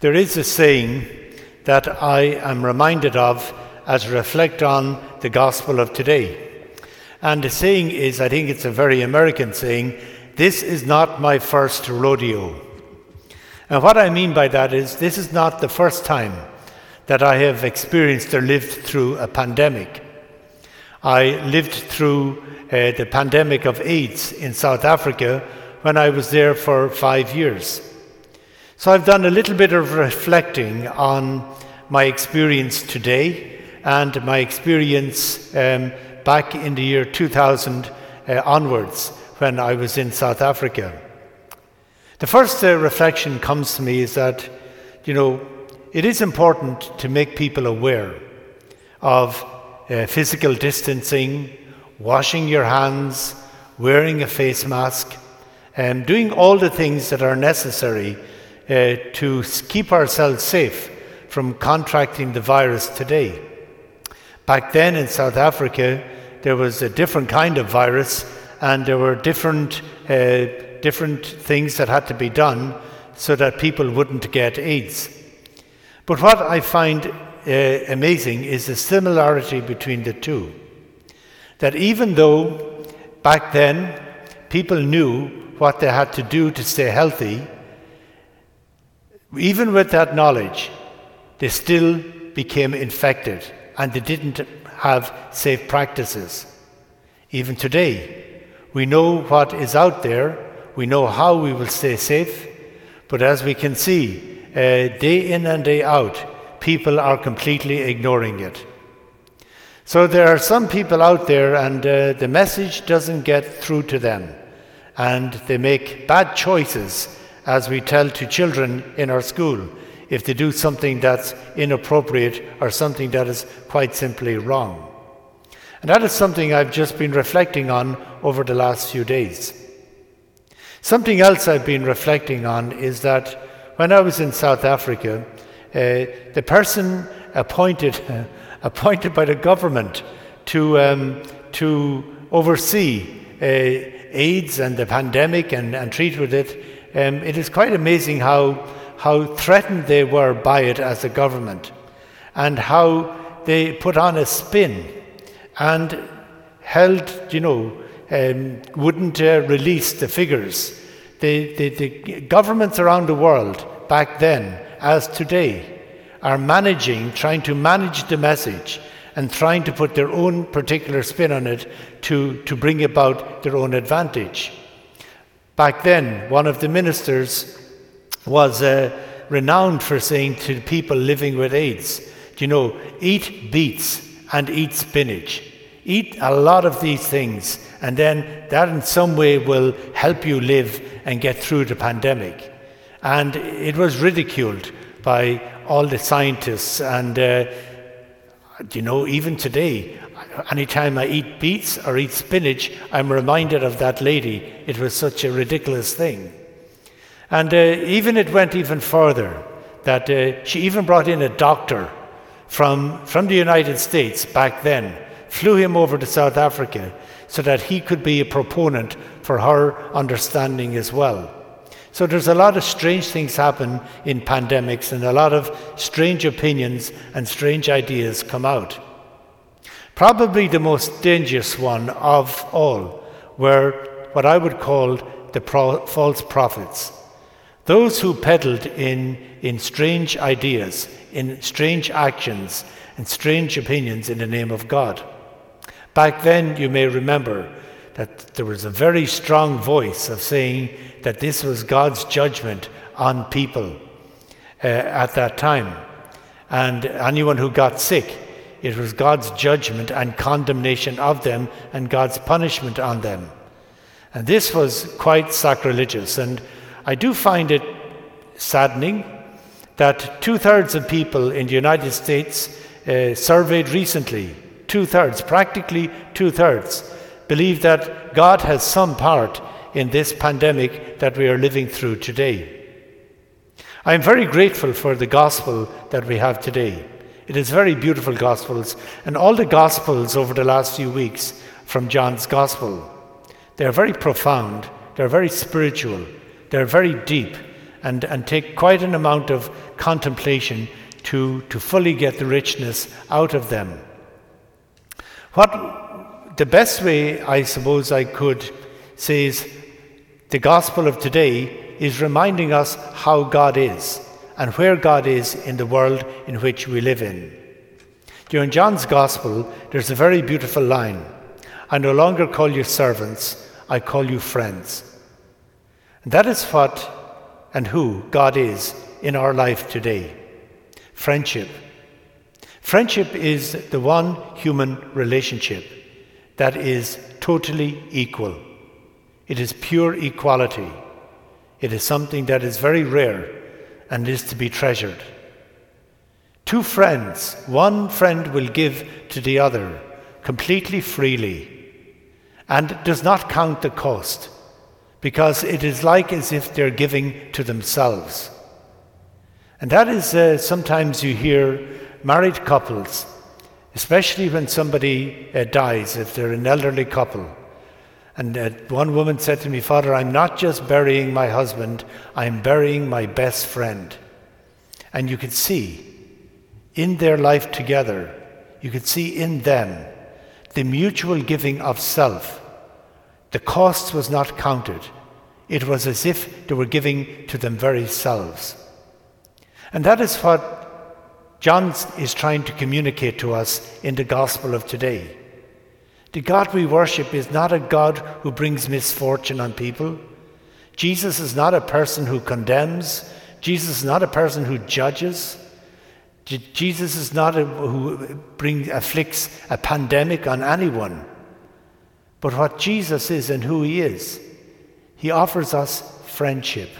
There is a saying that I am reminded of as I reflect on the gospel of today. And the saying is, I think it's a very American saying, this is not my first rodeo. And what I mean by that is, this is not the first time that I have experienced or lived through a pandemic. I lived through uh, the pandemic of AIDS in South Africa when I was there for five years. So I've done a little bit of reflecting on my experience today and my experience um, back in the year 2000 uh, onwards when I was in South Africa. The first uh, reflection comes to me is that, you know, it is important to make people aware of uh, physical distancing, washing your hands, wearing a face mask, and doing all the things that are necessary uh, to keep ourselves safe from contracting the virus today. Back then in South Africa, there was a different kind of virus, and there were different, uh, different things that had to be done so that people wouldn't get AIDS. But what I find uh, amazing is the similarity between the two. That even though back then people knew what they had to do to stay healthy, even with that knowledge, they still became infected and they didn't have safe practices. Even today, we know what is out there, we know how we will stay safe, but as we can see, uh, day in and day out, people are completely ignoring it. So there are some people out there, and uh, the message doesn't get through to them, and they make bad choices as we tell to children in our school if they do something that's inappropriate or something that is quite simply wrong. And that is something I've just been reflecting on over the last few days. Something else I've been reflecting on is that when I was in South Africa, uh, the person appointed, appointed by the government to, um, to oversee uh, AIDS and the pandemic and, and treat with it um, it is quite amazing how, how threatened they were by it as a government and how they put on a spin and held, you know, um, wouldn't uh, release the figures. The, the, the governments around the world back then, as today, are managing, trying to manage the message and trying to put their own particular spin on it to, to bring about their own advantage. Back then, one of the ministers was uh, renowned for saying to people living with AIDS, you know, eat beets and eat spinach. Eat a lot of these things, and then that in some way will help you live and get through the pandemic. And it was ridiculed by all the scientists, and uh, you know, even today, anytime I eat beets or eat spinach, I'm reminded of that lady. It was such a ridiculous thing. And uh, even it went even further that uh, she even brought in a doctor from, from the United States back then, flew him over to South Africa so that he could be a proponent for her understanding as well. So there's a lot of strange things happen in pandemics and a lot of strange opinions and strange ideas come out. Probably the most dangerous one of all were what I would call the pro- false prophets. Those who peddled in, in strange ideas, in strange actions, and strange opinions in the name of God. Back then, you may remember that there was a very strong voice of saying that this was God's judgment on people uh, at that time. And anyone who got sick it was God's judgment and condemnation of them and God's punishment on them. And this was quite sacrilegious. And I do find it saddening that two thirds of people in the United States uh, surveyed recently, two thirds, practically two thirds, believe that God has some part in this pandemic that we are living through today. I am very grateful for the gospel that we have today. It is very beautiful Gospels, and all the Gospels over the last few weeks from John's Gospel. They're very profound, they're very spiritual, they're very deep, and, and take quite an amount of contemplation to, to fully get the richness out of them. What the best way I suppose I could say is the gospel of today is reminding us how God is and where God is in the world in which we live in. During John's gospel, there's a very beautiful line I no longer call you servants, I call you friends. And that is what and who God is in our life today friendship. Friendship is the one human relationship that is totally equal. It is pure equality. It is something that is very rare and is to be treasured. Two friends, one friend will give to the other completely freely and does not count the cost because it is like as if they're giving to themselves. And that is uh, sometimes you hear married couples, especially when somebody uh, dies, if they're an elderly couple. And uh, one woman said to me, Father, I'm not just burying my husband, I'm burying my best friend. And you could see in their life together, you could see in them the mutual giving of self. The cost was not counted. It was as if they were giving to them very selves. And that is what John is trying to communicate to us in the gospel of today. The God we worship is not a God who brings misfortune on people. Jesus is not a person who condemns. Jesus is not a person who judges. Jesus is not a, who brings afflicts a pandemic on anyone. But what Jesus is and who he is, he offers us friendship.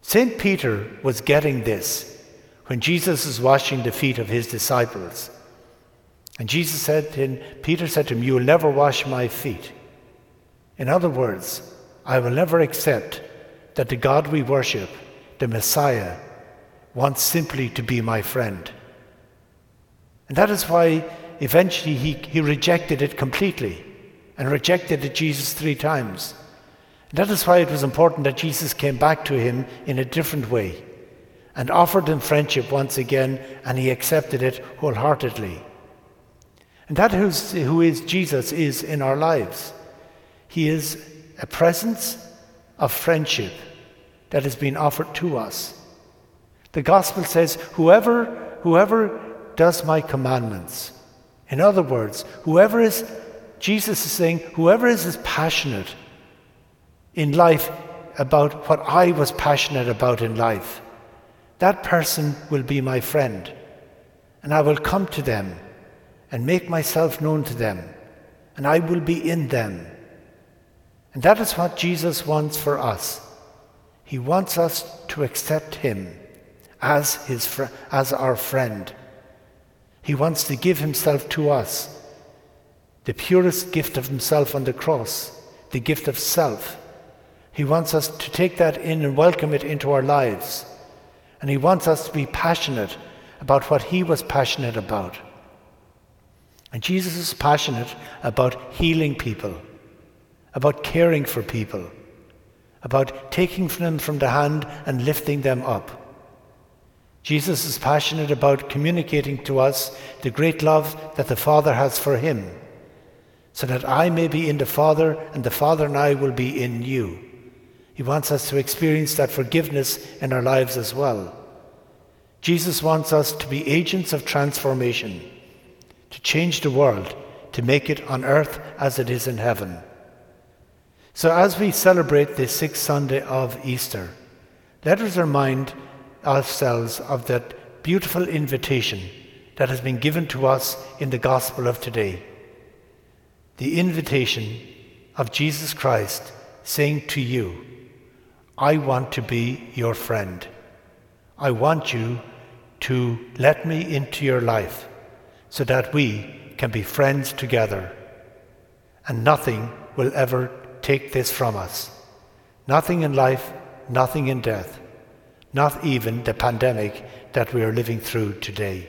St. Peter was getting this when Jesus was washing the feet of his disciples. And Jesus said to him, Peter said to him, You will never wash my feet. In other words, I will never accept that the God we worship, the Messiah, wants simply to be my friend. And that is why eventually he, he rejected it completely and rejected it Jesus three times. And that is why it was important that Jesus came back to him in a different way and offered him friendship once again, and he accepted it wholeheartedly. And that who's, who is Jesus is in our lives. He is a presence of friendship that has been offered to us. The gospel says, whoever, whoever does my commandments, in other words, whoever is, Jesus is saying, whoever is, is passionate in life about what I was passionate about in life, that person will be my friend. And I will come to them and make myself known to them, and I will be in them. And that is what Jesus wants for us. He wants us to accept Him as, his fr- as our friend. He wants to give himself to us, the purest gift of himself on the cross, the gift of self. He wants us to take that in and welcome it into our lives. And he wants us to be passionate about what he was passionate about. And Jesus is passionate about healing people, about caring for people, about taking them from the hand and lifting them up. Jesus is passionate about communicating to us the great love that the Father has for him, so that I may be in the Father and the Father and I will be in you. He wants us to experience that forgiveness in our lives as well. Jesus wants us to be agents of transformation, to change the world, to make it on earth as it is in heaven. So, as we celebrate the sixth Sunday of Easter, let us remind ourselves of that beautiful invitation that has been given to us in the gospel of today. The invitation of Jesus Christ saying to you, I want to be your friend. I want you to let me into your life so that we can be friends together. And nothing will ever take this from us. Nothing in life, nothing in death not even the pandemic that we are living through today.